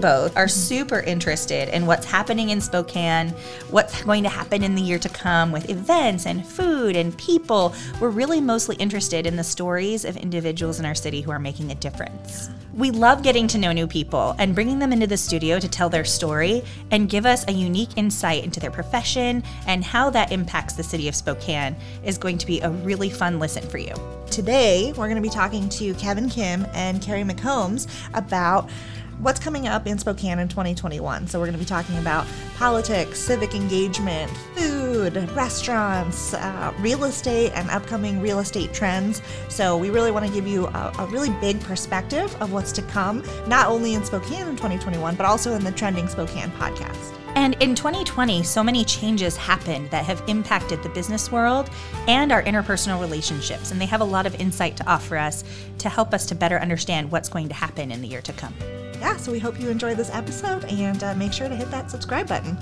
both are super interested in what's happening in Spokane, what's going to happen in the year to come with events and food and people. We're really mostly interested in the stories of individuals in our city who are making a difference. We love getting to know new people and bringing them into the studio to tell their story and give us a unique insight into their profession and how that impacts the city of Spokane is going to be a really fun listen for you. Today, we're going to be talking to Kevin Kim and Keri McCombs about what's coming up in Spokane in 2021. So, we're going to be talking about politics, civic engagement, food, restaurants, uh, real estate, and upcoming real estate trends. So, we really want to give you a, a, really big perspective of what's to come, not only in Spokane in 2021, but also in the Trending Spokane podcast. And in 2020, so many changes happened that have impacted the business world and our interpersonal relationships. And they have a lot of insight to offer us to help us to better understand what's going to happen in the year to come. Yeah, so we hope you enjoy this episode and uh, make sure to hit that subscribe button.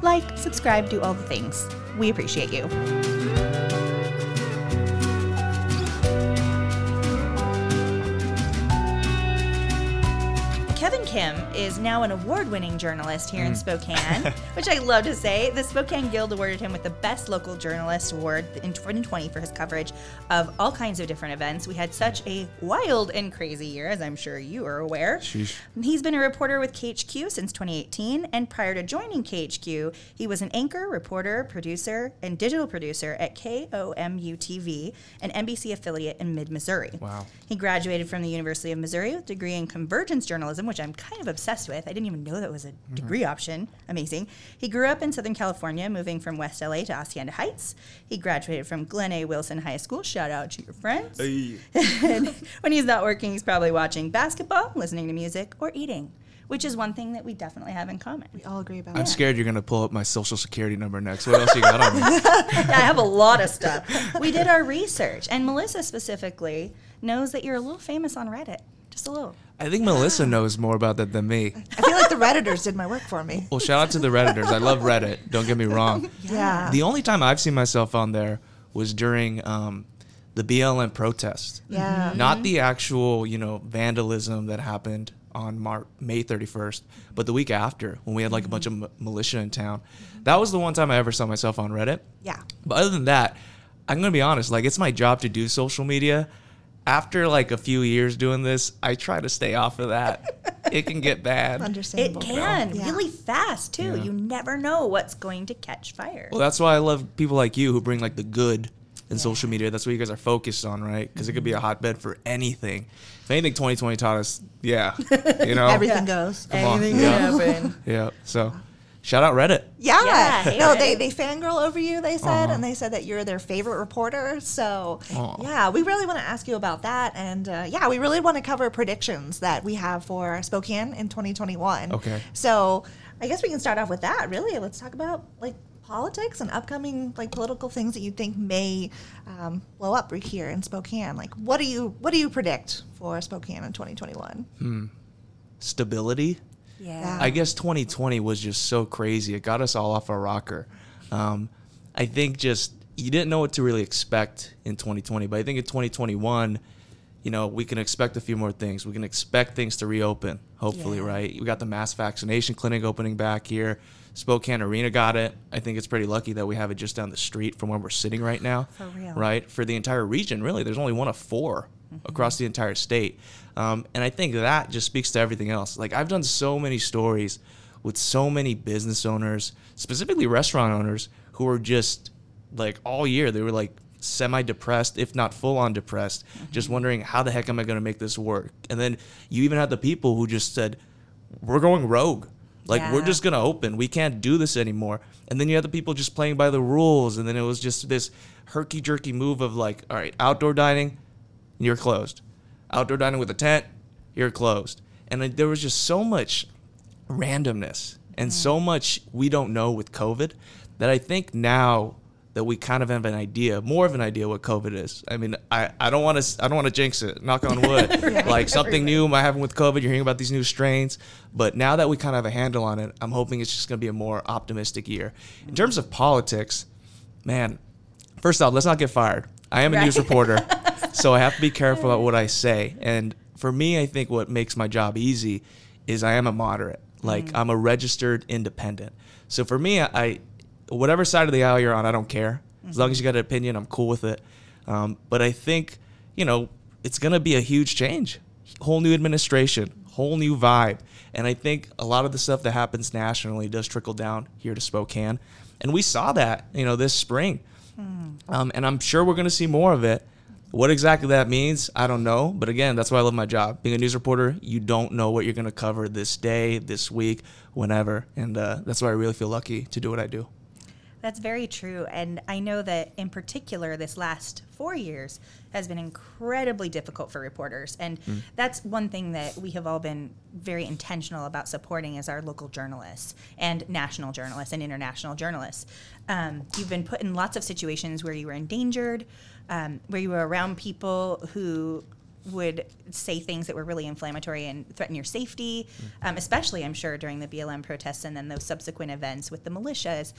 Like, subscribe, do all the things. We appreciate you. Kevin Kim is now an award winning journalist here mm. in Spokane, which I love to say. The Spokane Guild awarded him with the Best Local Journalist Award in 2020 for his coverage of all kinds of different events. We had such a wild and crazy year, as I'm sure you are aware. Sheesh. He's been a reporter with KHQ since 2018, and prior to joining KHQ, he was an anchor, reporter, producer, and digital producer at KOMU TV, an NBC affiliate in mid Missouri. Wow. He graduated from the University of Missouri with a degree in convergence journalism, which which I'm kind of obsessed with. I didn't even know that was a mm-hmm. degree mm-hmm. option. Amazing. He grew up in Southern California, moving from West LA to Hacienda Heights. He graduated from Glen A. Wilson High School. Shout out to your friends. Hey. when he's not working, he's probably watching basketball, listening to music, or eating which is one thing that we definitely have in common. We all agree about. I'm scared you're gonna pull up my social security number next. What else you got on me? yeah, I have a lot of stuff. We did our research, and Melissa specifically knows that you're a little famous on Reddit, just a little. I think Melissa knows more about that than me. I feel like the Redditors did my work for me. Well, shout out to the Redditors. I love Reddit. Don't get me wrong. Yeah. The only time I've seen myself on there was during um, the BLM protest. Yeah. Mm-hmm. Not the actual, you know, vandalism that happened on Mar- May 31st, but the week after when we had like mm-hmm. a bunch of m- militia in town. That was the one time I ever saw myself on Reddit. Yeah. But other than that, I'm going to be honest, like it's my job to do social media after like a few years doing this, I try to stay off of that. it can get bad. Understandable. It can yeah. really fast too. Yeah. You never know what's going to catch fire. Well, that's why I love people like you who bring like the good in yeah. social media. That's what you guys are focused on, right? Because mm-hmm. it could be a hotbed for anything. If anything, 2020 taught us, yeah, you know, everything goes. Come anything can happen. Yeah. So Shout out Reddit. Yeah. yeah no, they, they fangirl over you, they said, uh-huh. and they said that you're their favorite reporter. So, uh-huh. yeah, we really want to ask you about that. And uh, yeah, we really want to cover predictions that we have for Spokane in 2021. Okay. So, I guess we can start off with that, really. Let's talk about like politics and upcoming like political things that you think may um, blow up here in Spokane. Like, what do you what do you predict for Spokane in 2021? Hmm. Stability yeah. I guess 2020 was just so crazy. It got us all off our rocker. Um, I think just you didn't know what to really expect in 2020, but I think in 2021, you know, we can expect a few more things. We can expect things to reopen, hopefully, yeah. right? We got the mass vaccination clinic opening back here. Spokane Arena got it. I think it's pretty lucky that we have it just down the street from where we're sitting right now. For real. Right? For the entire region, really. There's only one of 4 mm-hmm. across the entire state. Um, and I think that just speaks to everything else. Like I've done so many stories with so many business owners, specifically restaurant owners, who were just like all year they were like semi depressed, if not full on depressed, mm-hmm. just wondering how the heck am I going to make this work? And then you even had the people who just said, "We're going rogue." Like yeah. we're just gonna open. We can't do this anymore. And then you had the people just playing by the rules, and then it was just this herky jerky move of like, all right, outdoor dining, you're closed outdoor dining with a tent, you're closed. And there was just so much randomness and so mm. much we don't know with COVID that I think now that we kind of have an idea, more of an idea what COVID is. I mean, I, I don't want to I don't want to jinx it. Knock on wood. right. Like something new might happen with COVID. You're hearing about these new strains, but now that we kind of have a handle on it, I'm hoping it's just going to be a more optimistic year. In terms of politics, man, first off, let's not get fired. I am a right. news reporter. so I have to be careful about what I say. And for me, I think what makes my job easy is I am a moderate. Like I'm a registered independent. So for me, I, whatever side of the aisle you're on, I don't care. As long as you got an opinion, I'm cool with it. Um, but I think you know it's gonna be a huge change, whole new administration, whole new vibe, and I think a lot of the stuff that happens nationally does trickle down here to Spokane, and we saw that you know this spring, um, and I'm sure we're gonna see more of it. What exactly that means, I don't know. But again, that's why I love my job. Being a news reporter, you don't know what you're going to cover this day, this week, whenever. And uh, that's why I really feel lucky to do what I do. That's very true. And I know that in particular, this last four years has been incredibly difficult for reporters. And that's one thing that we have all been very intentional about supporting as our local journalists and national journalists and international journalists. Um, you've been put in lots of situations where you were endangered, um, where you were around people who would say things that were really inflammatory and threaten your safety, um, especially, I'm sure, during the BLM protests and then those subsequent events with the militias.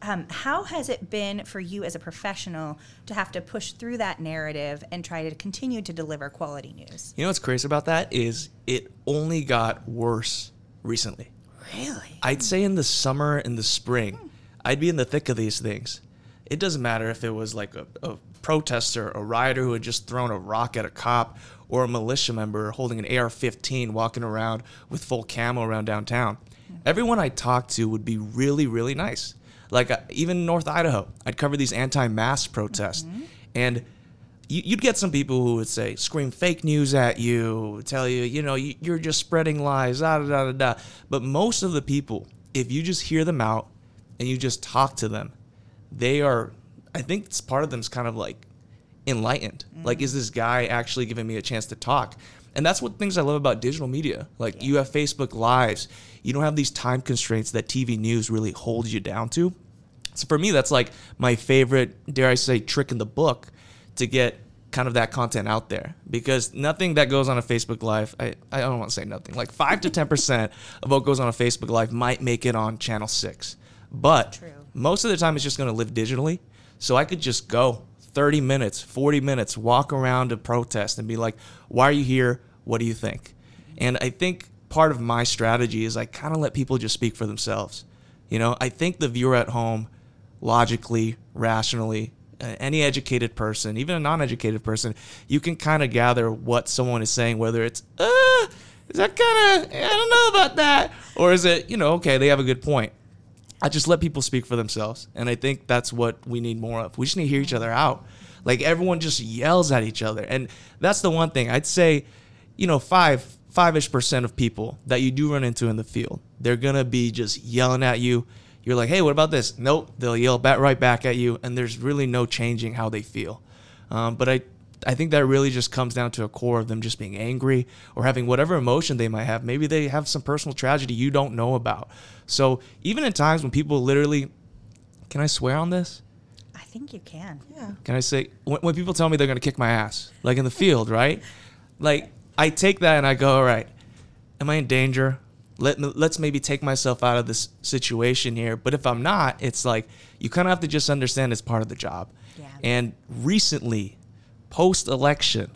Um, how has it been for you as a professional to have to push through that narrative and try to continue to deliver quality news? You know what's crazy about that is it only got worse recently. Really? I'd say in the summer and the spring, I'd be in the thick of these things. It doesn't matter if it was like a, a protester, a rioter who had just thrown a rock at a cop, or a militia member holding an AR 15 walking around with full camo around downtown. Everyone I talked to would be really, really nice. Like uh, even North Idaho, I'd cover these anti mask protests. And you- you'd get some people who would say, scream fake news at you, tell you, you know, you- you're just spreading lies, da da da da. But most of the people, if you just hear them out and you just talk to them, they are, I think it's part of them's kind of like enlightened. Mm-hmm. Like, is this guy actually giving me a chance to talk? And that's what things I love about digital media. Like, you have Facebook Lives, you don't have these time constraints that TV news really holds you down to. So for me, that's like my favorite, dare I say, trick in the book to get kind of that content out there. Because nothing that goes on a Facebook Live, I, I don't want to say nothing, like 5 to 10% of what goes on a Facebook Live might make it on Channel 6. But True. Most of the time, it's just going to live digitally. So I could just go 30 minutes, 40 minutes, walk around a protest and be like, why are you here? What do you think? And I think part of my strategy is I kind of let people just speak for themselves. You know, I think the viewer at home, logically, rationally, any educated person, even a non-educated person, you can kind of gather what someone is saying, whether it's, uh, is that kind of, I don't know about that, or is it, you know, okay, they have a good point. I just let people speak for themselves, and I think that's what we need more of. We just need to hear each other out. Like everyone just yells at each other, and that's the one thing I'd say. You know, five five-ish percent of people that you do run into in the field, they're gonna be just yelling at you. You're like, hey, what about this? Nope, they'll yell back right back at you, and there's really no changing how they feel. Um, but I, I think that really just comes down to a core of them just being angry or having whatever emotion they might have. Maybe they have some personal tragedy you don't know about. So even in times when people literally, can I swear on this? I think you can. Yeah. Can I say when, when people tell me they're gonna kick my ass, like in the field, right? Like I take that and I go, all right, am I in danger? Let me, let's maybe take myself out of this situation here. But if I'm not, it's like you kind of have to just understand it's part of the job. Yeah. And recently, post election,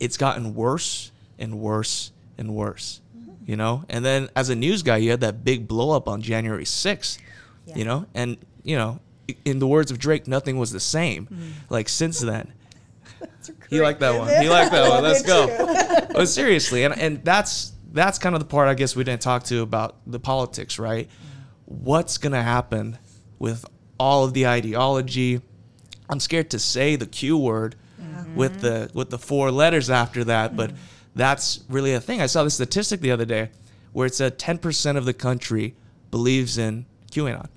it's gotten worse and worse and worse. You know, and then as a news guy, you had that big blow up on January 6th. Yeah. You know, and you know, in the words of Drake, nothing was the same. Like since then. He liked that one. He liked that one. Let's go. But seriously, and and that's that's kind of the part I guess we didn't talk to about the politics, right? What's gonna happen with all of the ideology? I'm scared to say the Q word with the with the four letters after that, but mm-hmm. that's really a thing. I saw the statistic the other day where it said 10% of the country believes in QAnon.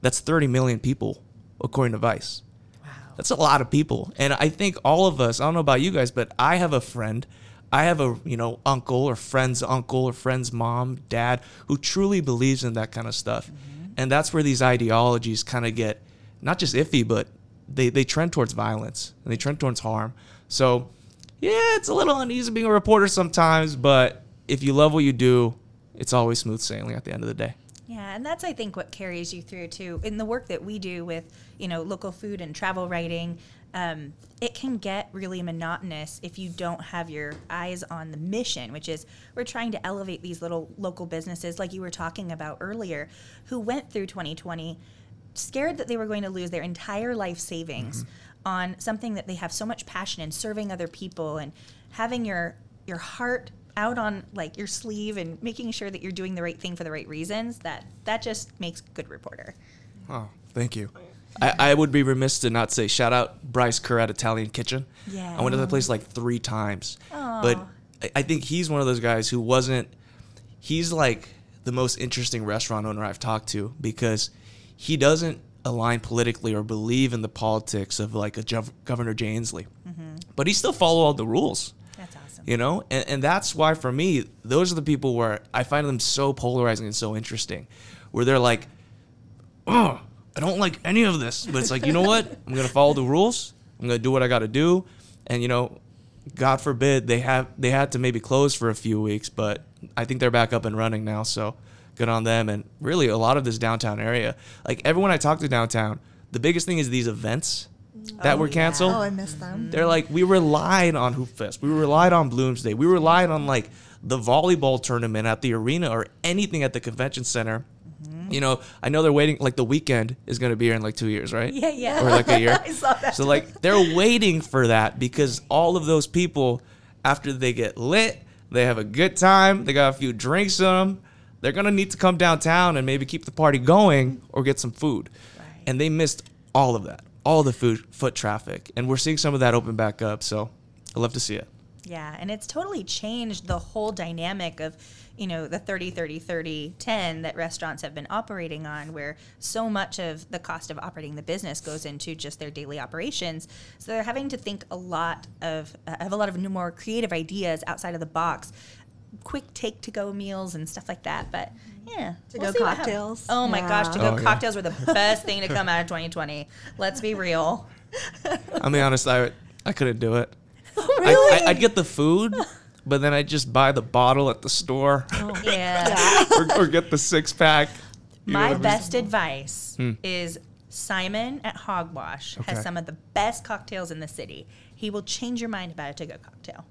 That's 30 million people, according to Vice. Wow. That's a lot of people. And I think all of us, I don't know about you guys, but I have a friend, I have a, you know, uncle or friend's uncle or friend's mom, dad who truly believes in that kind of stuff. Mm-hmm. And that's where these ideologies kind of get not just iffy, but they, they trend towards violence and they trend towards harm. So, yeah, it's a little uneasy being a reporter sometimes, but if you love what you do, it's always smooth sailing at the end of the day. Yeah, and that's I think what carries you through too in the work that we do with you know local food and travel writing. um, it can get really monotonous if you don't have your eyes on the mission, which is we're trying to elevate these little local businesses, like you were talking about earlier, who went through 2020 scared that they were going to lose their entire life savings mm-hmm. on something that they have so much passion in serving other people and having your your heart out on like your sleeve and making sure that you're doing the right thing for the right reasons that that just makes good reporter Oh, thank you. I, I would be remiss to not say shout out Bryce Kerr at Italian Kitchen. Yeah. I went to that place like three times. But I, I think he's one of those guys who wasn't, he's like the most interesting restaurant owner I've talked to because he doesn't align politically or believe in the politics of like a Gov- Governor Jay Inslee. Mm-hmm. But he still follow all the rules. That's awesome. You know? And, and that's why for me those are the people where i find them so polarizing and so interesting where they're like oh i don't like any of this. But it's like you know what? I'm gonna follow the rules. I'm gonna do what i gotta do. And you know god forbid they have they had to maybe close for a few weeks but i think they're back up and running now so good on them and really a lot of this downtown area like everyone i talk to downtown the biggest thing is these events that oh, were canceled Oh, I missed them. they're like, we relied on Hoopfest. We relied on Bloomsday. We relied on like the volleyball tournament at the arena or anything at the convention center. Mm-hmm. You know, I know they're waiting. Like the weekend is going to be here in like two years, right? yeah yeah Or like a year. I saw that So like they're waiting for that because all of those people, after they get lit, they have a good time. They got a few drinks in them. They're gonna need to come downtown and maybe keep the party going or get some food. Right. And they missed all of that, all the food foot traffic, and we're seeing some of that open back up. So I love to see it. Yeah, and it's totally changed the whole dynamic of, you know, the 30 30 30 10 that restaurants have been operating on where so much of the cost of operating the business goes into just their daily operations. So they're having to think a lot of uh, have a lot of new more creative ideas outside of the box. Quick take to go meals and stuff like that, but mm-hmm. yeah, To-go see what cocktails. Oh my gosh, to go Oh, yeah. cocktails were the best thing to come out of 2020. Let's be real. I'll be honest, I I couldn't do it. Oh, really? I, I, I'd get the food, but then I'd just buy the bottle at the store oh, yeah. or, or get the six pack. You My what I mean? best advice hmm. is Simon at Hogwash Okay. has some of the best cocktails in the city. He will change your mind about a to-go cocktail.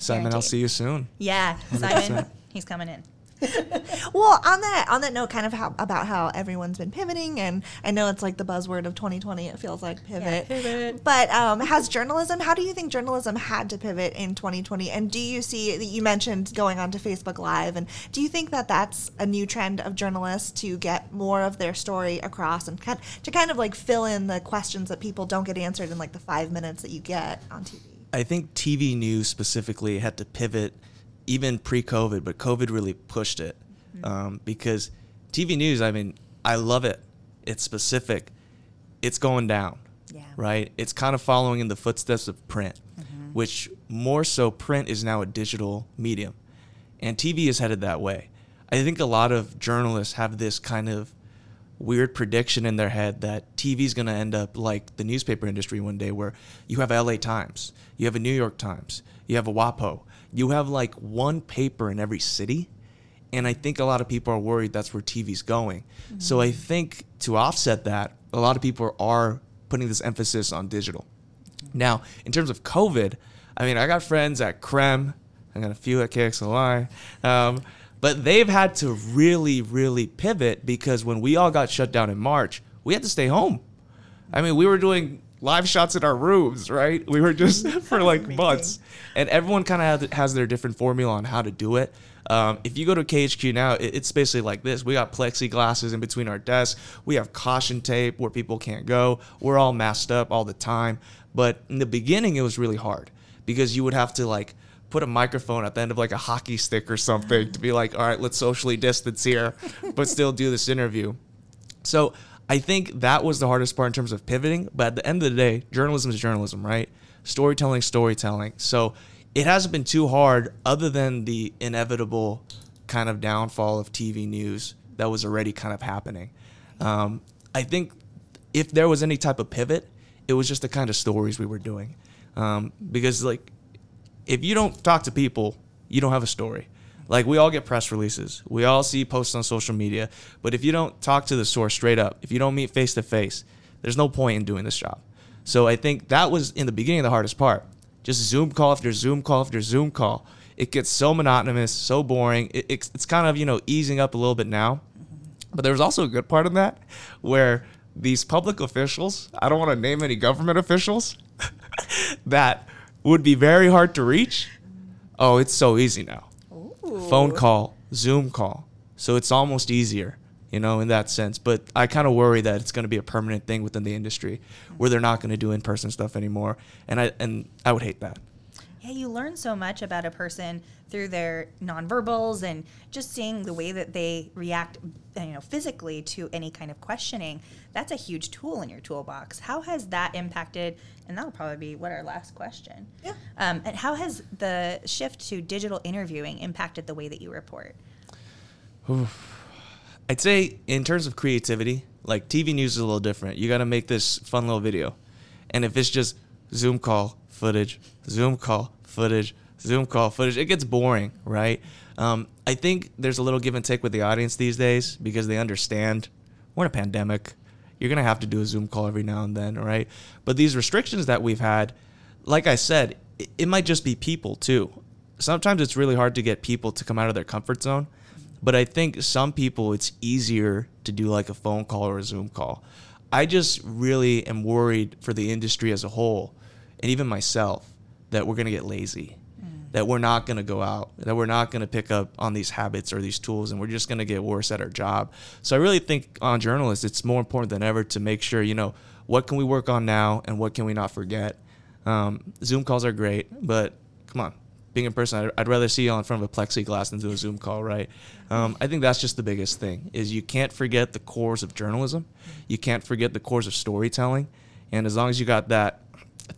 Simon, I'll see you soon. Yeah, 100%. Simon, he's coming in. Well, on that on that note, kind of how about how everyone's been pivoting, and I know it's like the buzzword of 2020. It feels like pivot. pivot. But um, has journalism? How do you think journalism had to pivot in 2020? And do you see that you mentioned going onto Facebook Live? And do you think that that's a new trend of journalists to get more of their story across and kind to kind of like fill in the questions that people don't get answered in like the five minutes that you get on TV? I think TV news specifically had to pivot even pre-COVID, but COVID really pushed it um, because TV news. I mean, I love it. It's specific. It's going down. Yeah. Right. It's kind of following in the footsteps of print, which more so print is now a digital medium, and TV is headed that way. I think a lot of journalists have this kind of weird prediction in their head that TV is going to end up like the newspaper industry one day, where you have LA Times, you have a New York Times, you have a WAPO, you have like one paper in every city. And I think a lot of people are worried that's where TV's going. So I think to offset that, a lot of people are putting this emphasis on digital. Now, in terms of COVID, I mean, I got friends at KREM, I got a few at KXLY, um, but they've had to really, really pivot because when we all got shut down in March, we had to stay home. I mean, we were doing live shots in our rooms, right? We were just for like months, and everyone kind of has their different formula on how to do it. Um, if you go to KHQ now, it, it's basically like this: we got plexiglasses in between our desks, we have caution tape where people can't go. We're all masked up all the time. But in the beginning, it was really hard because you would have to like put a microphone at the end of like a hockey stick or something to be like, all right, let's socially distance here, but still do this interview. So I think that was the hardest part in terms of pivoting. But at the end of the day, journalism is journalism, right? Storytelling, storytelling. So it hasn't been too hard, other than the inevitable kind of downfall of TV news that was already kind of happening. Um, I think if there was any type of pivot, it was just the kind of stories we were doing. Um, because like, if you don't talk to people, you don't have a story. Like we all get press releases, we all see posts on social media, but if you don't talk to the source straight up, if you don't meet face to face, there's no point in doing this job. So I think that was in the beginning the hardest part. Just Zoom call after Zoom call after Zoom call. It gets so monotonous, so boring. It, it's, it's kind of you know easing up a little bit now, but there was also a good part of that where these public officials, I don't want to name any government officials, that would be very hard to reach. Oh, it's so easy now. Phone call, Zoom call. So it's almost easier, you know, in that sense. But I kind of worry that it's going to be a permanent thing within the industry where they're not going to do in-person stuff anymore. And I and I would hate that. Yeah, you learn so much about a person through their nonverbals and just seeing the way that they react, uh, you know, physically to any kind of questioning. That's a huge tool in your toolbox. How has that impacted? And that'll probably be what our last question. Yeah. Um, and how has the shift to digital interviewing impacted the way that you report? I'd say in terms of creativity, like TV news is a little different. You got to make this fun little video. And if it's just Zoom call footage, Zoom call footage, Zoom call footage, it gets boring, right? Um, I think there's a little give and take with the audience these days because they understand we're in a pandemic. You're going to have to do a Zoom call every now and then, right? But these restrictions that we've had, like I said, it, it might just be people too. Sometimes it's really hard to get people to come out of their comfort zone. But I think some people it's easier to do like a phone call or a Zoom call. I just really am worried for the industry as a whole, and even myself, that we're gonna get lazy, that we're not gonna go out, that we're not gonna pick up on these habits or these tools, and we're just gonna get worse at our job. So I really think on journalists, it's more important than ever to make sure you know what can we work on now and what can we not forget. Um, Zoom calls are great, but come on, being in person, I'd, I'd rather see you all in front of a plexiglass than do a Zoom call, right? Um, I think that's just the biggest thing is you can't forget the cores of journalism, you can't forget the cores of storytelling, and as long as you got that,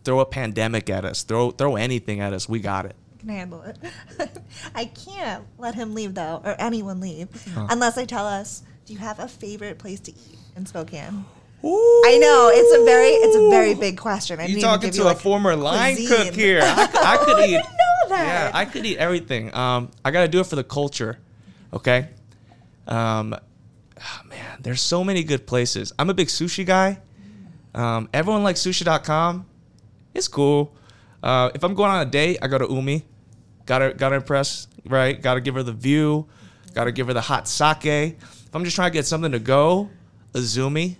throw a pandemic at us, throw throw anything at us, we got it. can handle it. I can't let him leave though, or anyone leave, unless they tell us, "Do you have a favorite place to eat in Spokane?" I know it's a very it's a very big question. I You didn't talking give to you, a like, former line cuisine. cook here? I, could- I could I eat. didn't know that. Yeah, I could eat everything. Um, I gotta do it for the culture. Okay. Um, ah, man, there's so many good places. I'm a big sushi guy. Um, everyone likes sushi.com. It's cool. Uh, if I'm going on a date, I go to Umi. Gotta gotta impress, right? Gotta give her the view. Gotta give her the hot sake. If I'm just trying to get something to go, Azumi,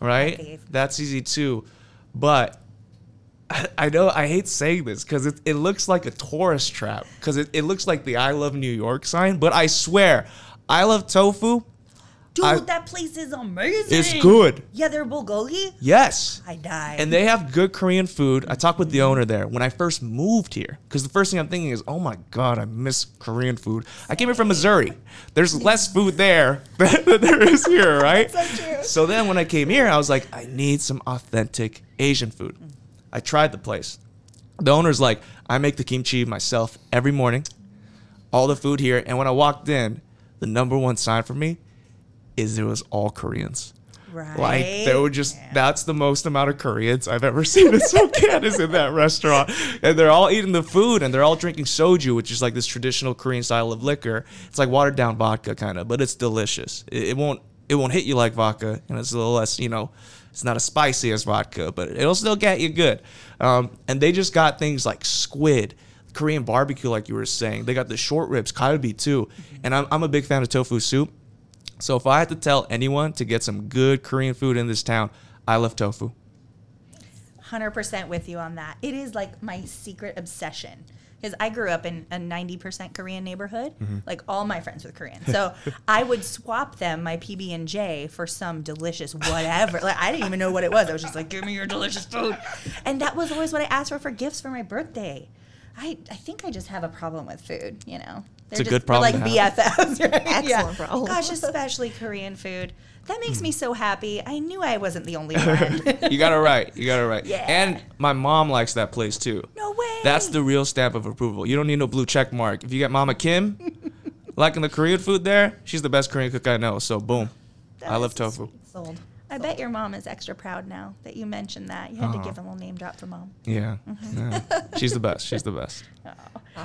right? Okay. That's easy too. But I- I know I hate saying this because it, it looks like a tourist trap because it, it looks like the I love New York sign. But I swear, I love tofu. Dude, I- that place is amazing. It's good. Yeah, they're bulgogi. Yes. I died. And they have good Korean food. I talked with the owner there when I first moved here because the first thing I'm thinking is, oh my God, I miss Korean food. I came here from Missouri. There's less food there than there is here, right? So true. So then when I came here, I was like, I need some authentic Asian food. I tried the place. The owner's like, I make the kimchi myself every morning, all the food here. And when I walked in, the number one sign for me is it was all Koreans. right. Like there were just that's the most amount of Koreans I've ever seen in Spokane is in that restaurant, and they're all eating the food and they're all drinking soju, which is like this traditional Korean style of liquor. It's like watered down vodka kind of, but it's delicious. It, it won't it won't hit you like vodka, and it's a little less you know. It's not as spicy as vodka, but it'll still get you good. Um, and they just got things like squid, Korean barbecue, like you were saying. They got the short ribs, kalbi too. And I'm, I'm a big fan of tofu soup. So if I had to tell anyone to get some good Korean food in this town, I love tofu. 100% with you on that. It is like my secret obsession because I grew up in a 90% Korean neighborhood. Mm-hmm. Like all my friends were Korean. So I would swap them my PB&J for some delicious whatever. like I didn't even know what it was. I was just like, "Give me your delicious food." And that was always what I asked for for gifts for my birthday. I, I think I just have a problem with food, you know. It's a just- good we're problem like to have. BFFs, right? Excellent problem. Gosh, especially Korean food. That makes me so happy. I knew I wasn't the only one. You got it right. You got it right. Yeah. And my mom likes that place too. no way. That's the real stamp of approval. You don't need no blue check mark. If you get Mama Kim liking the Korean food there, she's the best Korean cook I know. So boom. I love tofu. Sold. I bet your mom is extra proud now that you mentioned that. You had to give a little name drop for mom. Yeah. Mm-hmm. yeah. She's the best. She's the best.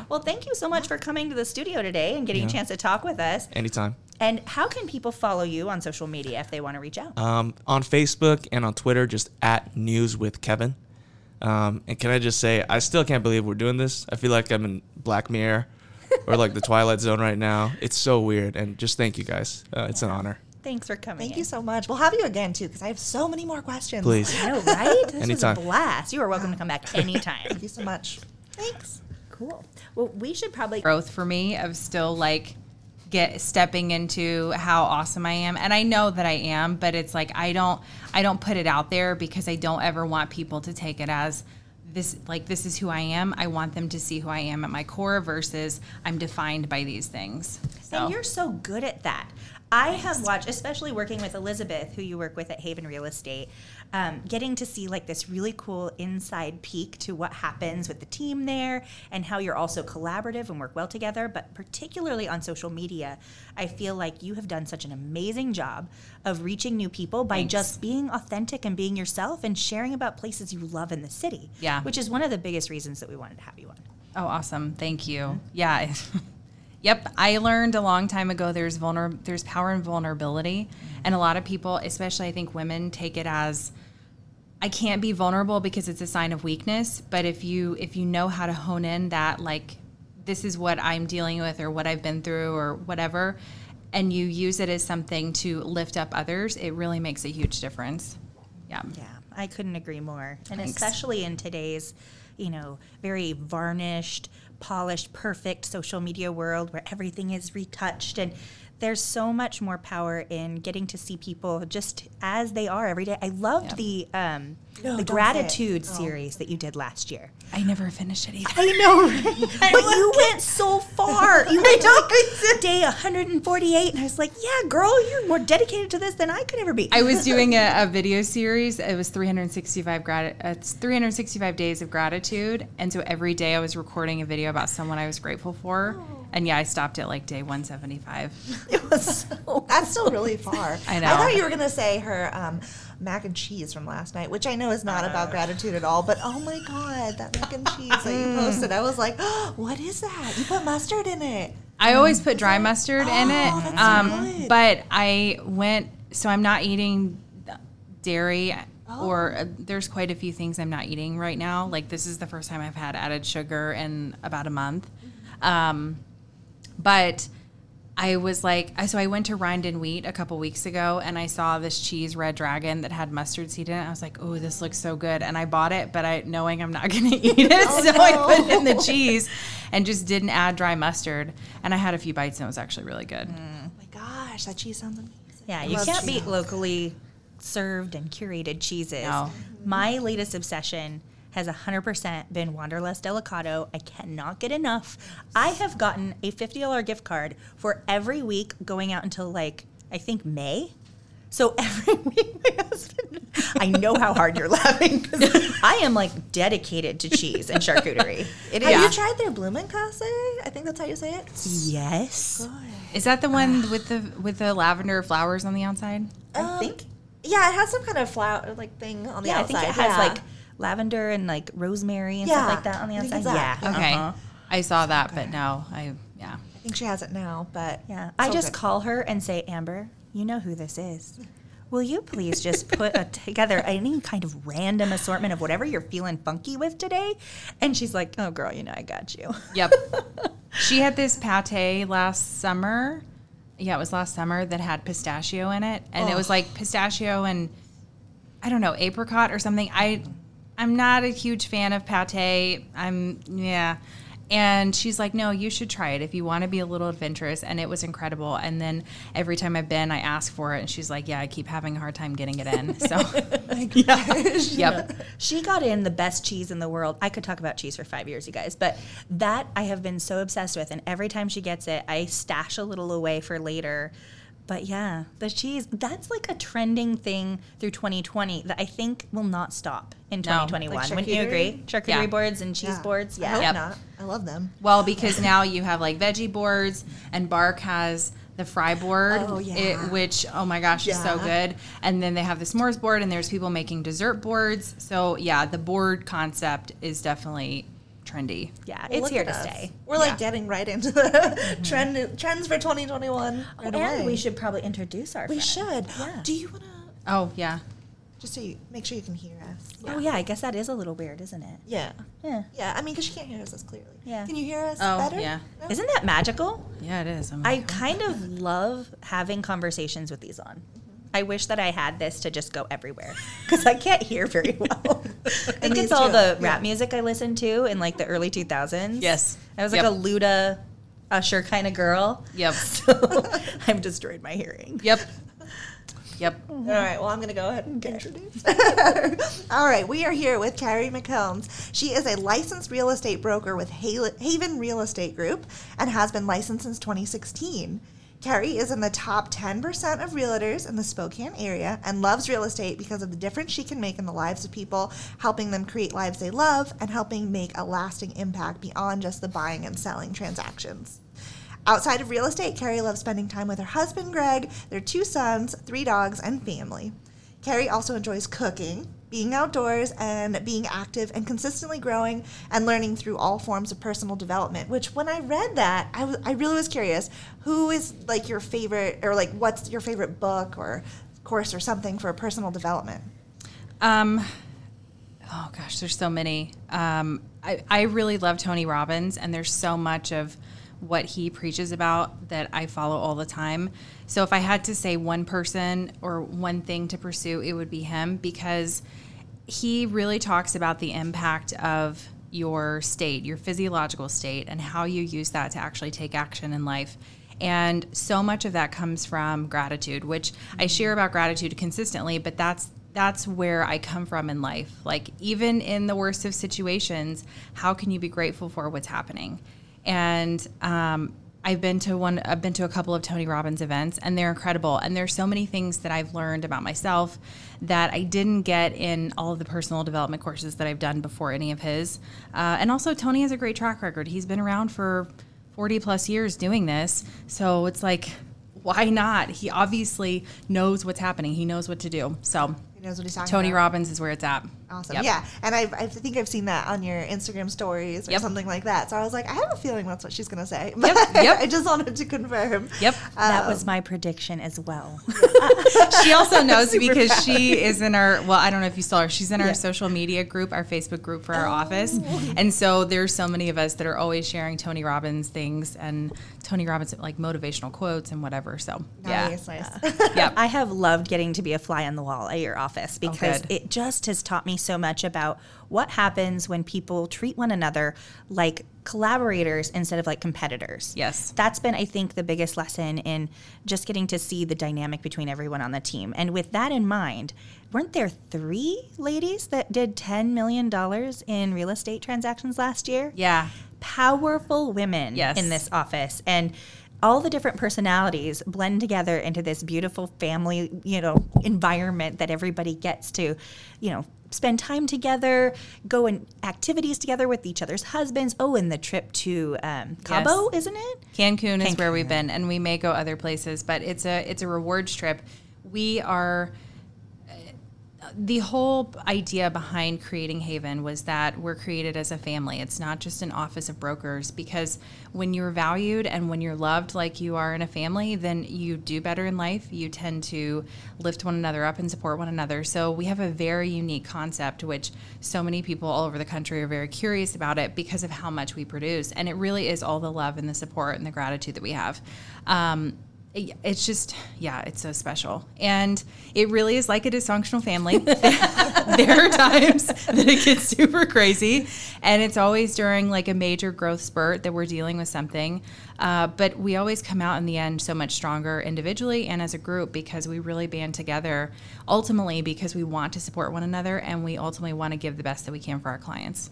Well, thank you so much for coming to the studio today and getting Yeah. a chance to talk with us. Anytime. And how can people follow you on social media if they want to reach out? Um, on Facebook and on Twitter, just at News with Kevin. Um, and can I just say, I still can't believe we're doing this. I feel like I'm in Black Mirror or like the Twilight Zone right now. It's so weird. And just thank you guys. Uh, it's an honor. Thanks for coming. Thank in. you so much. We'll have you again too because I have so many more questions. Please. I know, right? This Anytime. was a blast. You are welcome to come back anytime. Thank you so much. Thanks. cool. Well, we should probably growth for me of still like get stepping into how awesome I am and I know that I am but it's like I don't I don't put it out there because I don't ever want people to take it as this like this is who I am I want them to see who I am at my core versus I'm defined by these things so And you're so good at that. I have watched, especially working with Elizabeth, who you work with at Haven Real Estate, um, getting to see like this really cool inside peek to what happens with the team there and how you're also collaborative and work well together. But particularly on social media, I feel like you have done such an amazing job of reaching new people by Thanks. just being authentic and being yourself and sharing about places you love in the city. Yeah. Which is one of the biggest reasons that we wanted to have you on. Oh, awesome. Thank you. Yeah. yep. I learned a long time ago there's vulner there's power in vulnerability. And a lot of people, especially I think women, take it as I can't be vulnerable because it's a sign of weakness. But if you if you know how to hone in that like this is what I'm dealing with or what I've been through or whatever, and you use it as something to lift up others, it really makes a huge difference. Yeah. Yeah, I couldn't agree more. And Thanks. especially in today's, you know, very varnished, polished, perfect social media world where everything is retouched and there's so much more power in getting to see people just as they are every day. I loved Yeah. the um, No, the don't gratitude Oh. series that you did last year. I never finished it either. I know, but you went so far. You went to like day 148, and I was like, "Yeah, girl, you're more dedicated to this than I could ever be." I was doing a, a video series. It was 365 grat- uh, it's 365 days of gratitude, and so every day I was recording a video about someone I was grateful for. Oh. And yeah, I stopped at like day 175. it was so That's still really far. I know. I thought you were gonna say her um, mac and cheese from last night, which I know is not Uh. about gratitude at all. But oh my god, that mac and cheese that you posted, I was like, oh, what is that? You put mustard in it. I always put dry mustard in it, Oh, that's so good. but I went. So I'm not eating dairy, or uh, there's quite a few things I'm not eating right now. Like this is the first time I've had added sugar in about a month. Um, but I was like, so I went to Rind and Wheat a couple weeks ago, and I saw this cheese Red Dragon that had mustard seed in it. I was like, oh, this looks so good, and I bought it, but I knowing I'm not going to eat it, Oh, so I no. put in the cheese and just didn't add dry mustard. And I had a few bites, and it was actually really good. Mm. Oh my gosh, that cheese sounds amazing. Yeah, you love can't cheese. beat locally served and curated cheeses. No. My latest obsession has 100% been Wanderlust Delicato. I cannot get enough. I have gotten a $50 gift card for every week going out until like, I think May. So every week, my husband, I know how hard you're laughing 'cause I am like dedicated to cheese and charcuterie. It is. Have you tried their Blumenkäse? I think that's how you say it. Yes. Is that the one with the with the lavender flowers on the outside? I Um, think. Yeah, it has some kind of flower like thing on the Yeah, I think it has yeah. like lavender and like rosemary and Yeah, stuff like that on the I outside. it's that. Yeah. Okay, uh-huh. I saw that, but no, I yeah. I think she has it now, but Yeah. I just good. call her and say, Amber, you know who this is. Will you please just put a, together any kind of random assortment of whatever you're feeling funky with today? And she's like, oh, girl, you know, I got you. Yep. she had this pate last summer. Yeah, it was last summer that had pistachio in it, and it was like pistachio and I don't know apricot or something. I I'm not a huge fan of pate. I'm yeah. And she's like, no, you should try it if you want to be a little adventurous. And it was incredible. And then every time I've been, I ask for it. And she's like, yeah, I keep having a hard time getting it in. So, yeah, yep. She got in the best cheese in the world. I could talk about cheese for five years, you guys, but that I have been so obsessed with. And every time she gets it, I stash a little away for later. But yeah, the cheese, that's like a trending thing through 2020 that I think will not stop in 2021. Like Wouldn't you agree? Charcuterie Yeah. boards and cheese Yeah. boards. I Yeah. hope Yep. not. I love them. Well, because now you have like veggie boards, and Bark has the fry board, Oh, yeah. it, which oh my gosh is so good. And then they have the s'mores board, and there's people making dessert boards. So yeah, the board concept is definitely trendy. Yeah, Well, it's here to us. stay. We're like Yeah. getting right into the mm-hmm. trend trends for 2021. Right and away. we should probably introduce our We friend. should. Yeah. Do you want to Oh yeah. just so you make sure you can hear us? Oh yeah, I guess that is a little weird, isn't it? Yeah. Yeah. Yeah. I mean, because you can't hear us as clearly. Yeah. Can you hear us Oh, better? yeah. No? Isn't that magical? Yeah, it is. Oh my I God. kind of love having conversations with these on. I wish that I had this to just go everywhere because I can't hear very well. I think it's all too, the yeah. rap music I listened to in like the early 2000s. Yes. I was like Yep. a Luda, Usher kind of girl. Yep. So I've destroyed my hearing. Yep. Yep. All right, well, I'm going to go ahead and get introduced. All right, we are here with Keri McCombs. She is a licensed real estate broker with Haven Real Estate Group and has been licensed since 2016. Keri is in the top 10% of realtors in the Spokane area and loves real estate because of the difference she can make in the lives of people, helping them create lives they love and helping make a lasting impact beyond just the buying and selling transactions. Outside of real estate, Keri loves spending time with her husband, Greg, their two sons, three dogs, and family. Keri also enjoys cooking, being outdoors, and being active and consistently growing and learning through all forms of personal development. Which, when I read that, I, was, I really was curious who is like your favorite, or like what's your favorite book or course or something for personal development? Um, oh gosh, there's so many. Um, I, I really love Tony Robbins, and there's so much of what he preaches about that I follow all the time. So if I had to say one person or one thing to pursue, it would be him because he really talks about the impact of your state, your physiological state, and how you use that to actually take action in life. And so much of that comes from gratitude, which I share about gratitude consistently, but that's that's where I come from in life. Like even in the worst of situations, how can you be grateful for what's happening? And um, I've been to one. I've been to a couple of Tony Robbins events, and they're incredible. And there's so many things that I've learned about myself that I didn't get in all of the personal development courses that I've done before any of his. Uh, and also, Tony has a great track record. He's been around for 40 plus years doing this, so it's like, why not? He obviously knows what's happening. He knows what to do. So He knows what he's talking Tony about. Robbins is where it's at. Awesome. Yep. Yeah. And I've, I think I've seen that on your Instagram stories or Yep. something like that. So I was like, I have a feeling that's what she's going to say. But yep. I just wanted to confirm. Yep. That Um, was my prediction as well. she also knows because fast. she is in our well i don't know if you saw her she's in our Yeah. social media group our facebook group for our Oh. office and so there's so many of us that are always sharing tony robbins things and tony robbins like motivational quotes and whatever so Nice, yeah nice. yep I have loved getting to be a fly on the wall at your office because good. it just has taught me so much about what happens when people treat one another like collaborators instead of like competitors. Yes. That's been, I think, the biggest lesson in just getting to see the dynamic between everyone on the team. And with that in mind, weren't there three ladies that did $10 million in real estate transactions last year? yeah powerful women Yes. in this office and all the different personalities blend together into this beautiful family you know environment that everybody gets to you know spend time together go in activities together with each other's husbands oh and the trip to um, cabo isn't it Cancun is where we've been, and we may go other places, but it's a it's a rewards trip. We are. The whole idea behind creating Haven was that we're created as a family. It's not just an office of brokers because when you're valued and when you're loved like you are in a family, then you do better in life. You tend to lift one another up and support one another. So we have a very unique concept, which so many people all over the country are very curious about it because of how much we produce. And it really is all the love and the support and the gratitude that we have. Um, it- it's just, yeah, it's so special. And it really is like a dysfunctional family. there are times that it gets super crazy. And it's always during like a major growth spurt that we're dealing with something. Uh, but we always come out in the end so much stronger individually and as a group because we really band together ultimately because we want to support one another and we ultimately want to give the best that we can for our clients.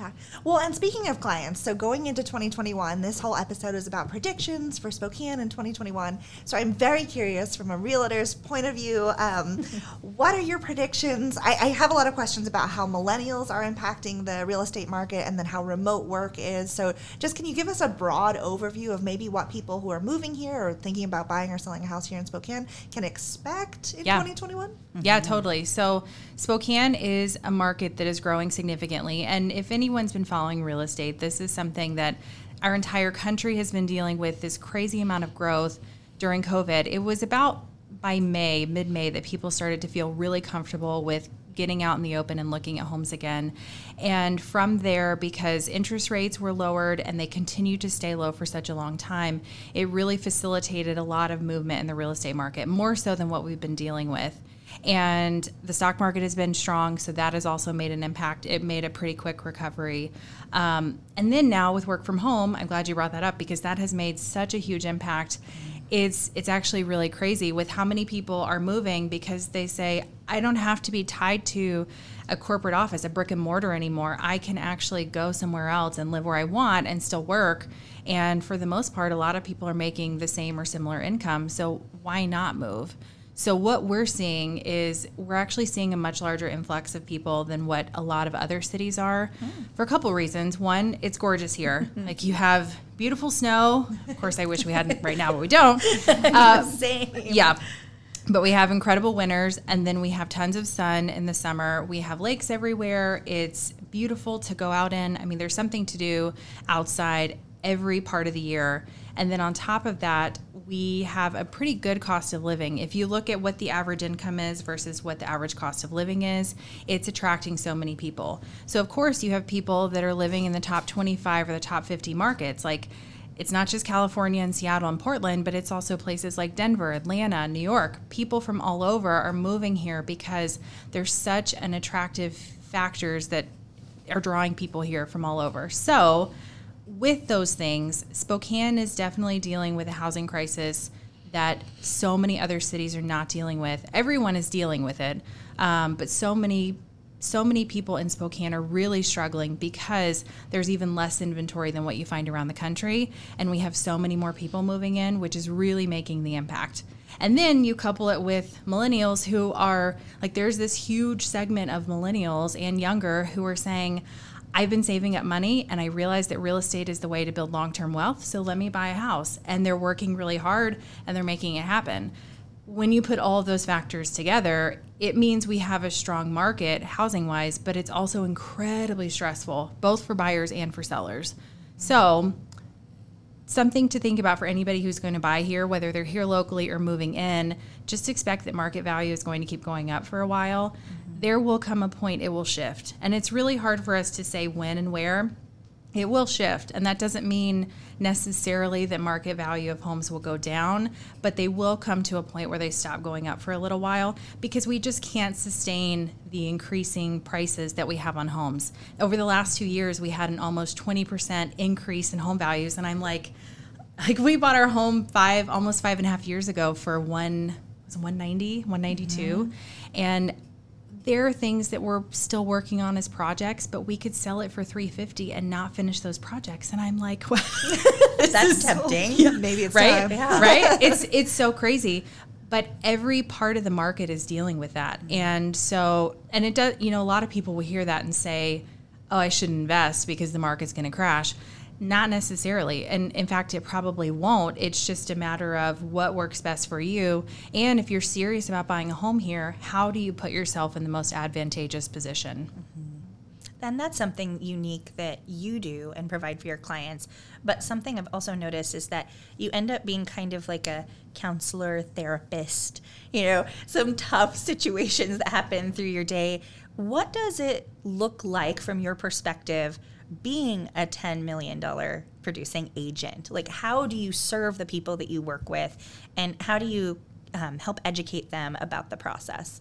Yeah. Well, and speaking of clients, so going into 2021, this whole episode is about predictions for Spokane in 2021. So I'm very curious from a realtor's point of view, um, what are your predictions? I, I have a lot of questions about how millennials are impacting the real estate market and then how remote work is. So just can you give us a broad overview of maybe what people who are moving here or thinking about buying or selling a house here in Spokane can expect in Yeah. 2021? Yeah, totally. So Spokane is a market that is growing significantly. And if any anyone's been following real estate, this is something that our entire country has been dealing with this crazy amount of growth during COVID. It was about by May, mid May, that people started to feel really comfortable with getting out in the open and looking at homes again. And from there, because interest rates were lowered and they continued to stay low for such a long time, it really facilitated a lot of movement in the real estate market, more so than what we've been dealing with. And the stock market has been strong, so that has also made an impact. It made a pretty quick recovery. Um, and then now with work from home, I'm glad you brought that up because that has made such a huge impact it's it's actually really crazy with how many people are moving because they say I don't have to be tied to a corporate office, a brick and mortar anymore. I can actually go somewhere else and live where I want and still work. And for the most part, a lot of people are making the same or similar income. So why not move? So what we're seeing is we're actually seeing a much larger influx of people than what a lot of other cities are mm. for a couple reasons. One, it's gorgeous here. like you have beautiful snow. Of course, I wish we had right now, but we don't. Uh, Same. Yeah. But we have incredible winters, and then we have tons of sun in the summer. We have lakes everywhere. It's beautiful to go out in. I mean, there's something to do outside every part of the year. And then on top of that, we have a pretty good cost of living. If you look at what the average income is versus what the average cost of living is, it's attracting so many people. So, of course, you have people that are living in the top 25 or the top 50 markets. Like, it's not just California and Seattle and Portland, but it's also places like Denver, Atlanta, New York. People from all over are moving here because there's such an attractive factors that are drawing people here from all over. So, with those things, Spokane is definitely dealing with a housing crisis that so many other cities are not dealing with. Everyone is dealing with it, um, but so many so many people in Spokane are really struggling because there's even less inventory than what you find around the country, and we have so many more people moving in, which is really making the impact. And then you couple it with millennials who are like, there's this huge segment of millennials and younger who are saying, I've been saving up money and I realized that real estate is the way to build long term wealth. So let me buy a house. And they're working really hard and they're making it happen. When you put all of those factors together, it means we have a strong market housing wise, but it's also incredibly stressful, both for buyers and for sellers. So, something to think about for anybody who's going to buy here, whether they're here locally or moving in, just expect that market value is going to keep going up for a while there will come a point it will shift. And it's really hard for us to say when and where. It will shift. And that doesn't mean necessarily that market value of homes will go down, but they will come to a point where they stop going up for a little while because we just can't sustain the increasing prices that we have on homes. Over the last two years, we had an almost 20% increase in home values. And I'm like, like we bought our home five, almost five and a half years ago for one, was 190, 192. Mm-hmm. And there are things that we're still working on as projects, but we could sell it for 350 and not finish those projects. And I'm like, well, that's tempting. So, yeah. Maybe it's right, time. Yeah. right. It's it's so crazy, but every part of the market is dealing with that, mm-hmm. and so and it does. You know, a lot of people will hear that and say, "Oh, I should invest because the market's going to crash." Not necessarily. And in fact, it probably won't. It's just a matter of what works best for you. And if you're serious about buying a home here, how do you put yourself in the most advantageous position? Mm-hmm. And that's something unique that you do and provide for your clients. But something I've also noticed is that you end up being kind of like a counselor, therapist, you know, some tough situations that happen through your day. What does it look like from your perspective being a $10 million producing agent? Like, how do you serve the people that you work with, and how do you um, help educate them about the process?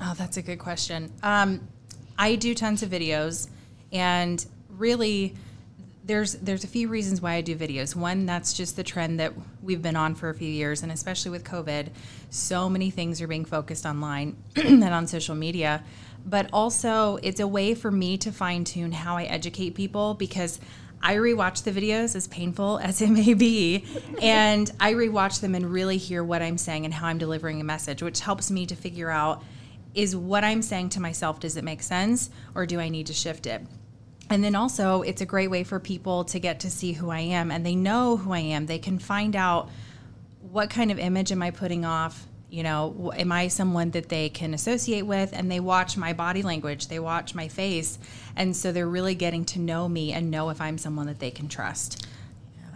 Oh, that's a good question. Um, I do tons of videos, and really, there's there's a few reasons why I do videos. One, that's just the trend that we've been on for a few years, and especially with COVID, so many things are being focused online and on social media but also it's a way for me to fine tune how I educate people because I rewatch the videos as painful as it may be, and I rewatch them and really hear what I'm saying and how I'm delivering a message, which helps me to figure out is what I'm saying to myself, does it make sense or do I need to shift it? And then also, it's a great way for people to get to see who I am and they know who I am. They can find out what kind of image am I putting off You know, am I someone that they can associate with? And they watch my body language, they watch my face. And so they're really getting to know me and know if I'm someone that they can trust.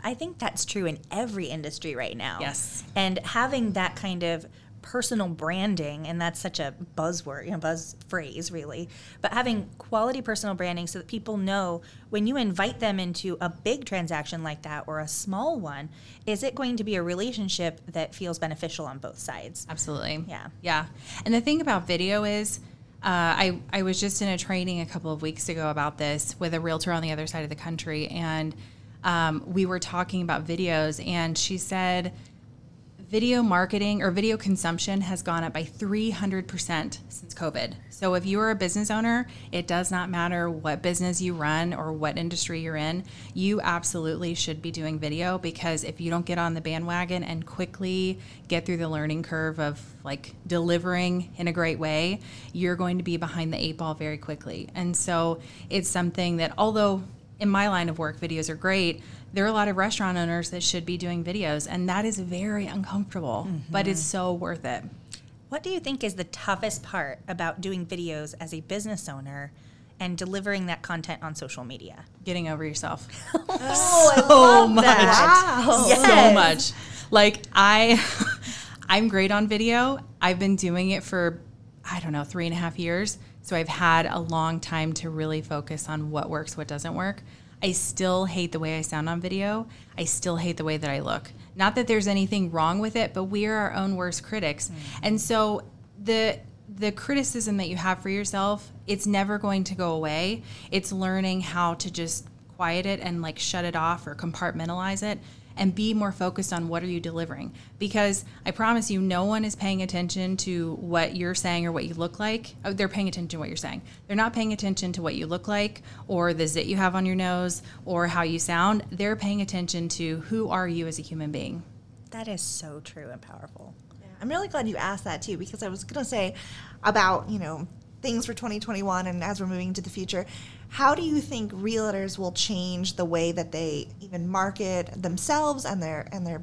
I think that's true in every industry right now. Yes. And having that kind of personal branding, and that's such a buzzword, you know, buzz phrase really, but having quality personal branding so that people know when you invite them into a big transaction like that or a small one, is it going to be a relationship that feels beneficial on both sides? Absolutely. Yeah. Yeah. And the thing about video is, uh, I, I was just in a training a couple of weeks ago about this with a realtor on the other side of the country. And um, we were talking about videos, and she said, video marketing or video consumption has gone up by 300% since COVID. So if you are a business owner, it does not matter what business you run or what industry you're in, you absolutely should be doing video because if you don't get on the bandwagon and quickly get through the learning curve of like delivering in a great way, you're going to be behind the eight ball very quickly. And so it's something that although in my line of work videos are great, there are a lot of restaurant owners that should be doing videos, and that is very uncomfortable, but it's mm-hmm. so worth it. What do you think is the toughest part about doing videos as a business owner and delivering that content on social media? Getting over yourself. Oh, I so love much. that. Wow. So much. Like I I'm great on video. I've been doing it for I don't know, three and a half years. So I've had a long time to really focus on what works, what doesn't work. I still hate the way I sound on video. I still hate the way that I look. Not that there's anything wrong with it, but we are our own worst critics. Mm. And so the the criticism that you have for yourself, it's never going to go away. It's learning how to just quiet it and like shut it off or compartmentalize it and be more focused on what are you delivering. Because i promise you no one is paying attention to what you're saying or what you look like. Oh, they're paying attention to what you're saying. They're not paying attention to what you look like or the zit you have on your nose or how you sound. They're paying attention to who are you as a human being. That is so true and powerful. I'm really glad you asked that too because I was going to say about, you know, things for 2021 and as we're moving into the future. How do you think realtors will change the way that they even market themselves and their and their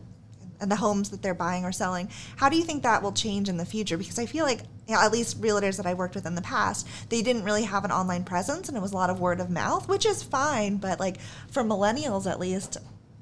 and the homes that they're buying or selling? How do you think that will change in the future? Because I feel like you know, at least realtors that I worked with in the past, they didn't really have an online presence and it was a lot of word of mouth, which is fine, but like for millennials at least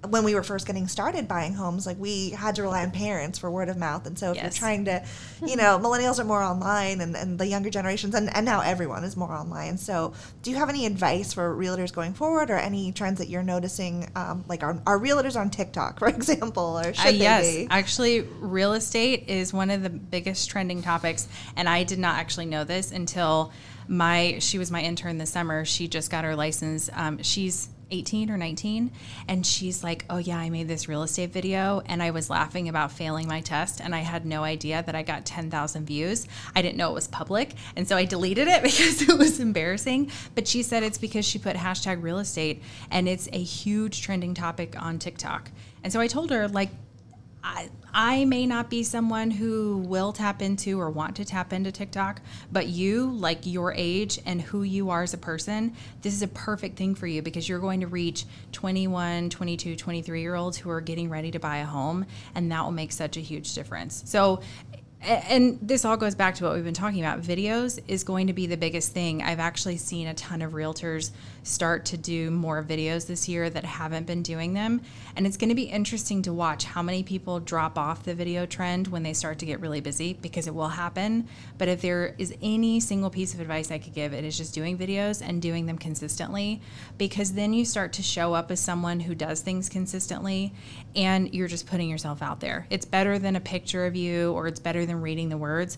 when we were first getting started buying homes, like we had to rely on parents for word of mouth. And so if you're trying to, you know, millennials are more online and, and the younger generations and, and now everyone is more online. So do you have any advice for realtors going forward or any trends that you're noticing? Um, like are, are realtors on TikTok, for example, or should Uh, they yes, be? actually, real estate is one of the biggest trending topics, and I did not actually know this until my she was my intern this summer. She just got her license. Um, she's 18 or 19 and she's like oh yeah i made this real estate video and i was laughing about failing my test and i had no idea that i got 10000 views. I didn't know it was public and so i deleted it because it was embarrassing. But she said it's because she put hashtag real estate and it's a huge trending topic on tiktok. And so i told her like I, I may not be someone who will tap into or want to tap into TikTok, but you, like your age and who you are as a person, this is a perfect thing for you because you're going to reach 21, 22, 23 year olds who are getting ready to buy a home, and that will make such a huge difference. So, and this all goes back to what we've been talking about. Videos is going to be the biggest thing. I've actually seen a ton of realtors start to do more videos this year that haven't been doing them. And it's going to be interesting to watch how many people drop off the video trend when they start to get really busy because it will happen. But if there is any single piece of advice I could give, it is just doing videos and doing them consistently because then you start to show up as someone who does things consistently and you're just putting yourself out there. It's better than a picture of you or it's better than reading the words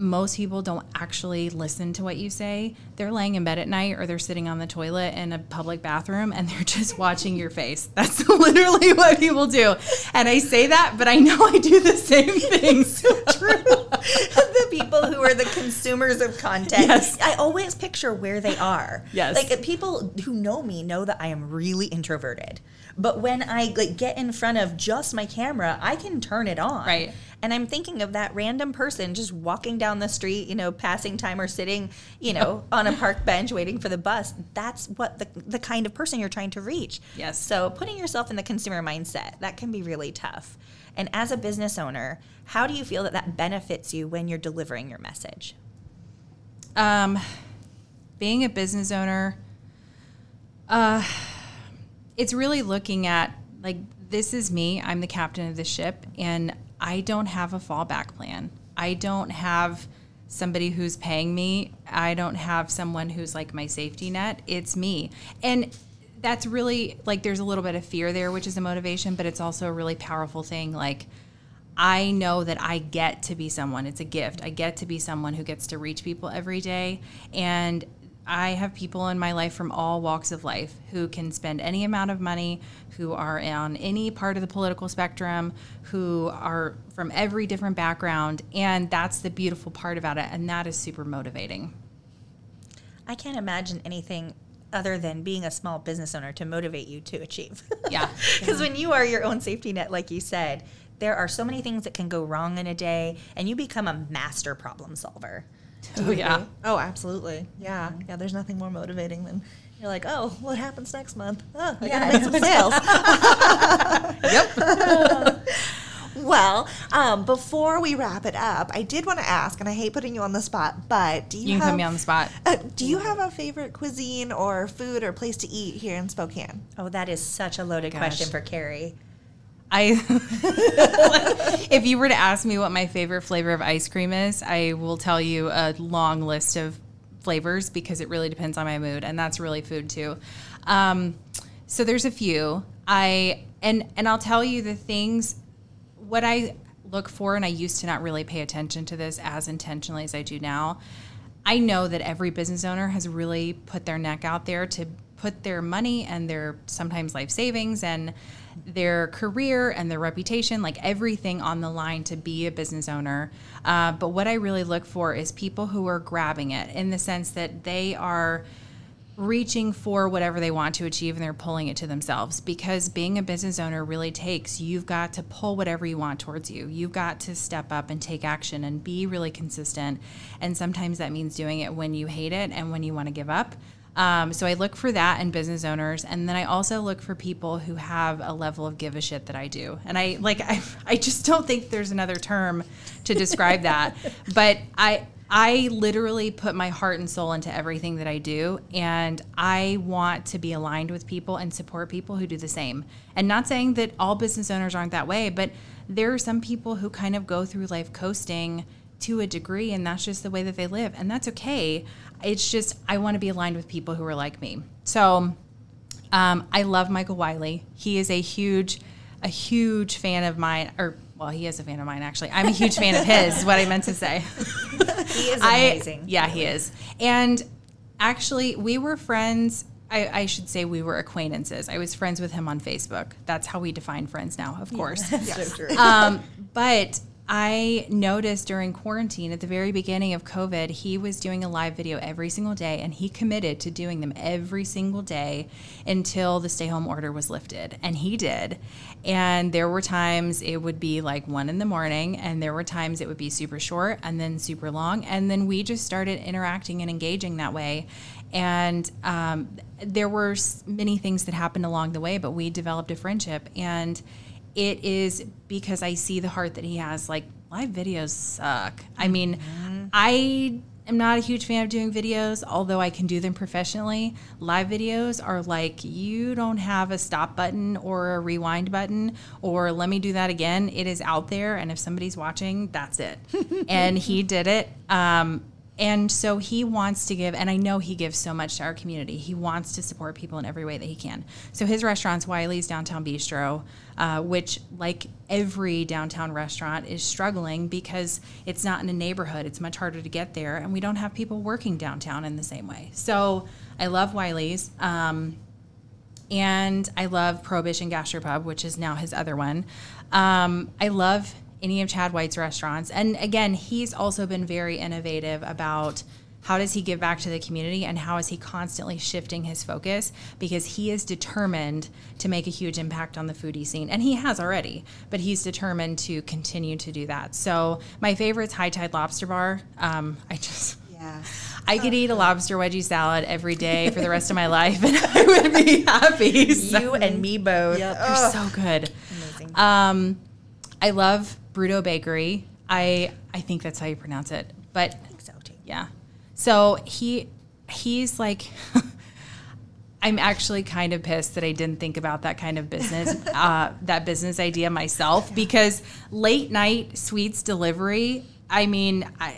most people don't actually listen to what you say. They're laying in bed at night or they're sitting on the toilet in a public bathroom and they're just watching your face. That's literally what people do. And I say that, but I know I do the same thing. True. the people who are the consumers of content. Yes. I always picture where they are. Yes. Like people who know me know that I am really introverted. But when I like get in front of just my camera, I can turn it on. Right. And I'm thinking of that random person just walking down the street, you know, passing time or sitting, you know, on a park bench waiting for the bus. That's what the, the kind of person you're trying to reach. Yes. So putting yourself in the consumer mindset, that can be really tough. And as a business owner, how do you feel that that benefits you when you're delivering your message? Um, being a business owner, uh, it's really looking at like this is me. I'm the captain of the ship, and I don't have a fallback plan. I don't have somebody who's paying me. I don't have someone who's like my safety net. It's me, and that's really like there's a little bit of fear there, which is a motivation, but it's also a really powerful thing. Like I know that I get to be someone. It's a gift. I get to be someone who gets to reach people every day. And I have people in my life from all walks of life who can spend any amount of money, who are on any part of the political spectrum, who are from every different background. And that's the beautiful part about it. And that is super motivating. I can't imagine anything other than being a small business owner to motivate you to achieve. Yeah. Because when you are your own safety net, like you said, there are so many things that can go wrong in a day, and you become a master problem solver. Oh, yeah. Oh, absolutely. Yeah. Yeah. There's nothing more motivating than you're like, oh, what happens next month? Oh, I Yeah. gotta make some sales. yep. well, um, before we wrap it up, I did want to ask, and I hate putting you on the spot, but do you, You can have, put me on the spot. Uh, do you have a favorite cuisine or food or place to eat here in Spokane? Oh, that is such a loaded Gosh. question for Keri. I if you were to ask me what my favorite flavor of ice cream is, I will tell you a long list of flavors because it really depends on my mood, and that's really food too. Um, so there's a few. I and and I'll tell you the things what I look for, and I used to not really pay attention to this as intentionally as I do now. I know that every business owner has really put their neck out there to put their money and their sometimes life savings and their career and their reputation, like everything on the line to be a business owner. Uh, but what I really look for is people who are grabbing it in the sense that they are reaching for whatever they want to achieve and they're pulling it to themselves. Because being a business owner really takes you've got to pull whatever you want towards you. You've got to step up and take action and be really consistent. And sometimes that means doing it when you hate it and when you want to give up um, so I look for that in business owners, and then I also look for people who have a level of give a shit that I do. And I like I, I just don't think there's another term to describe that. But I I literally put my heart and soul into everything that I do, and I want to be aligned with people and support people who do the same. And not saying that all business owners aren't that way, but there are some people who kind of go through life coasting to a degree and that's just the way that they live and that's okay it's just i want to be aligned with people who are like me so um, i love michael wiley he is a huge a huge fan of mine or well he is a fan of mine actually i'm a huge fan of his is what i meant to say He is I- amazing. yeah he is and actually we were friends I, I should say we were acquaintances. I was friends with him on Facebook. That's how we define friends now, of course. So true. um, but I noticed during quarantine at the very beginning of COVID, he was doing a live video every single day, and he committed to doing them every single day until the stay home order was lifted. And he did. And there were times it would be like one in the morning, and there were times it would be super short and then super long. And then we just started interacting and engaging that way. And um, there were many things that happened along the way, but we developed a friendship. And it is because I see the heart that he has. Like live videos suck. I mean, I am not a huge fan of doing videos, although I can do them professionally. Live videos are like you don't have a stop button or a rewind button or let me do that again. It is out there, and if somebody's watching, that's it. and he did it. Um, and so he wants to give, and I know he gives so much to our community. He wants to support people in every way that he can. So his restaurant's Wiley's Downtown Bistro, uh, which, like every downtown restaurant, is struggling because it's not in a neighborhood. It's much harder to get there, and we don't have people working downtown in the same way. So I love Wiley's. Um, and I love Prohibition Gastropub, which is now his other one. Um, I love any of Chad White's restaurants, and again, he's also been very innovative about how does he give back to the community and how is he constantly shifting his focus because he is determined to make a huge impact on the foodie scene and he has already but he's determined to continue to do that so my favorite is high tide lobster bar um, i just Yeah. I could eat a lobster wedgie salad every day for the rest of my life, and I would be happy. So- You and me both. Yep. they're so good. Amazing. Um, I love Bruto Bakery. I I think that's how you pronounce it, but I think so too. yeah. So he he's like I'm actually kind of pissed that I didn't think about that kind of business uh, that business idea myself because late night sweets delivery, I mean, I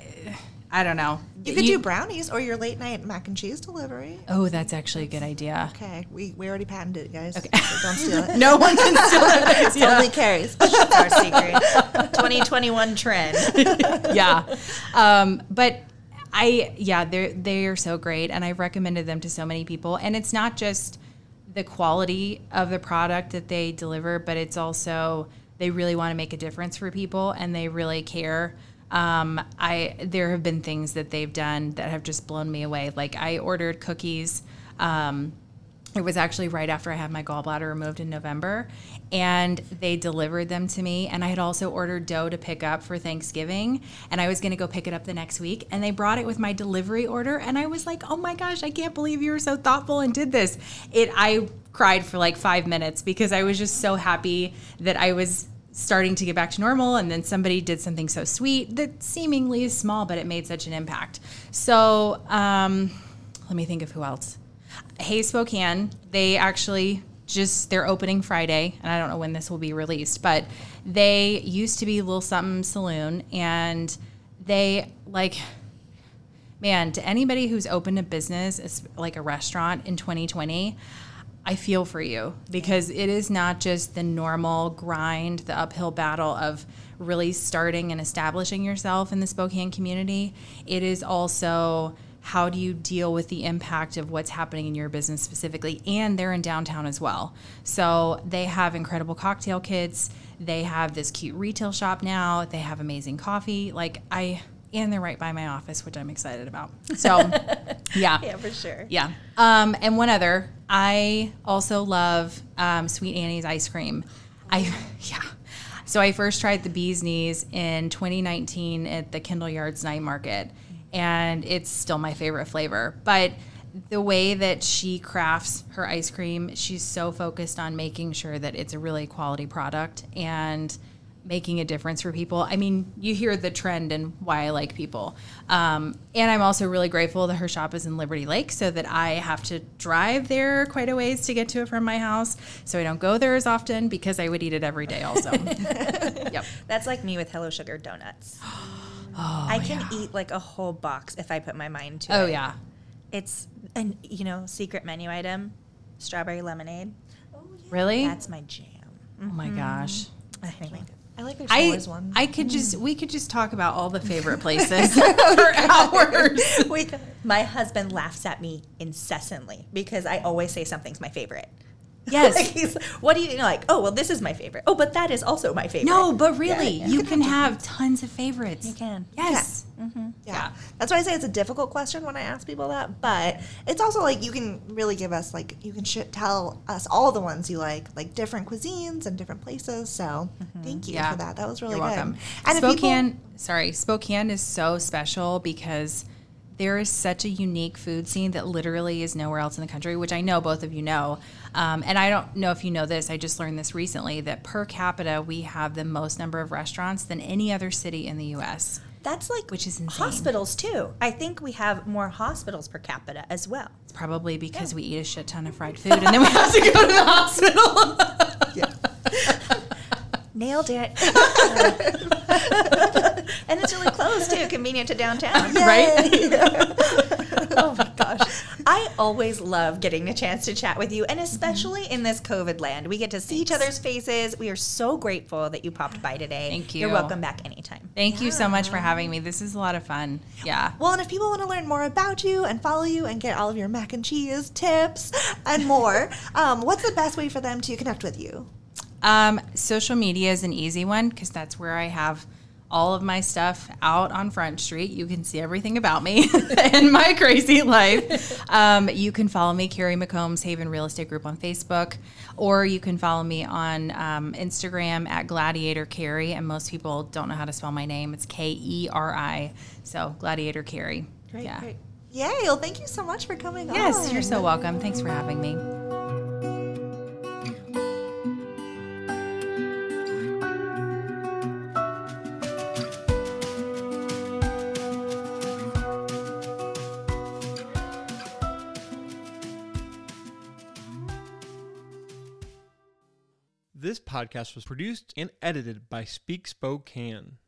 I don't know. You could do brownies or your late night mac and cheese delivery. Oh, that's actually a good idea. Okay, we, we already patented it, guys. Okay. So don't steal it. No one can steal that idea. Totally carries. That's our secret. 2021 trend. yeah. Um, but I, yeah, they're, they are so great. And I've recommended them to so many people. And it's not just the quality of the product that they deliver, but it's also, they really want to make a difference for people and they really care. Um, I, there have been things that they've done that have just blown me away. Like I ordered cookies, um, it was actually right after I had my gallbladder removed in November, and they delivered them to me. And I had also ordered dough to pick up for Thanksgiving, and I was going to go pick it up the next week. And they brought it with my delivery order, and I was like, "Oh my gosh, I can't believe you were so thoughtful and did this." It I cried for like five minutes because I was just so happy that I was starting to get back to normal and then somebody did something so sweet that seemingly is small but it made such an impact. So um, let me think of who else. Hey Spokane, they actually just they're opening Friday, and I don't know when this will be released, but they used to be Little Something Saloon, and they like man, to anybody who's opened a business, like a restaurant in 2020, I feel for you because it is not just the normal grind, the uphill battle of really starting and establishing yourself in the Spokane community. It is also how do you deal with the impact of what's happening in your business specifically and they're in downtown as well. So they have incredible cocktail kits. They have this cute retail shop now. They have amazing coffee. Like i and they're right by my office which i'm excited about. So yeah. Yeah, for sure. yeah. Um, and one other, I also love um, Sweet Annie's ice cream. I yeah. So I first tried the bee's knees in 2019 at the Kendall Yards Night Market, and it's still my favorite flavor. But the way that she crafts her ice cream, she's so focused on making sure that it's a really quality product and making a difference for people. I mean, you hear the trend and why I like people. Um, and I'm also really grateful that her shop is in Liberty Lake so that I have to drive there quite a ways to get to it from my house. So I don't go there as often because I would eat it every day also. yep. That's like me with Hello Sugar donuts. I can eat like a whole box if I put my mind to Oh, it. Oh yeah. It's an you know secret menu item, strawberry lemonade. Really? That's my jam. oh my gosh. Anyway, I like their I, s'mores one. I could just, mm. we could just talk about all the favorite places for hours. we, my husband laughs at me incessantly because I always say something's my favorite. Yes. like he's, what do you know? Like, oh well, this is my favorite. Oh, but that is also my favorite. No, but really, Yeah. you can have tons of favorites. You can. Yes. Mm-hmm. yeah. yeah. That's why I say it's a difficult question when I ask people that, but it's also like you can really give us like you can sh- tell us all the ones you like, like different cuisines and different places. So mm-hmm. thank you Yeah. for that. That was really You're good. welcome. And if people- Spokane, sorry, Spokane is so special because there is such a unique food scene that literally is nowhere else in the country, which I know both of you know. Um, and I don't know if you know this, I just learned this recently that per capita, we have the most number of restaurants than any other city in the US. That's like Which is insane. hospitals too. I think we have more hospitals per capita as well. It's probably because we eat a shit ton of fried food and then we have to go to the hospital. Nailed it. and it's really close too, convenient to downtown. right? oh my gosh. I always love getting the chance to chat with you, and especially in this COVID land. We get to see each other's faces. We are so grateful that you popped by today. Thank you. You're welcome back anytime. Thank you so much for having me. This is a lot of fun. Yeah. Well, and if people want to learn more about you and follow you and get all of your mac and cheese tips and more, um, what's the best way for them to connect with you? Um, social media is an easy one because that's where I have all of my stuff out on Front Street. You can see everything about me and my crazy life. Um, you can follow me, Keri McCombs Haven Real Estate Group on Facebook, or you can follow me on um, Instagram at Gladiator Keri. And most people don't know how to spell my name. It's K E R I. So Gladiator Keri. Great, yeah. great. Yay! Well, thank you so much for coming on. Yes, you're so welcome. Thanks for having me. Podcast was produced and edited by Speak Spokane.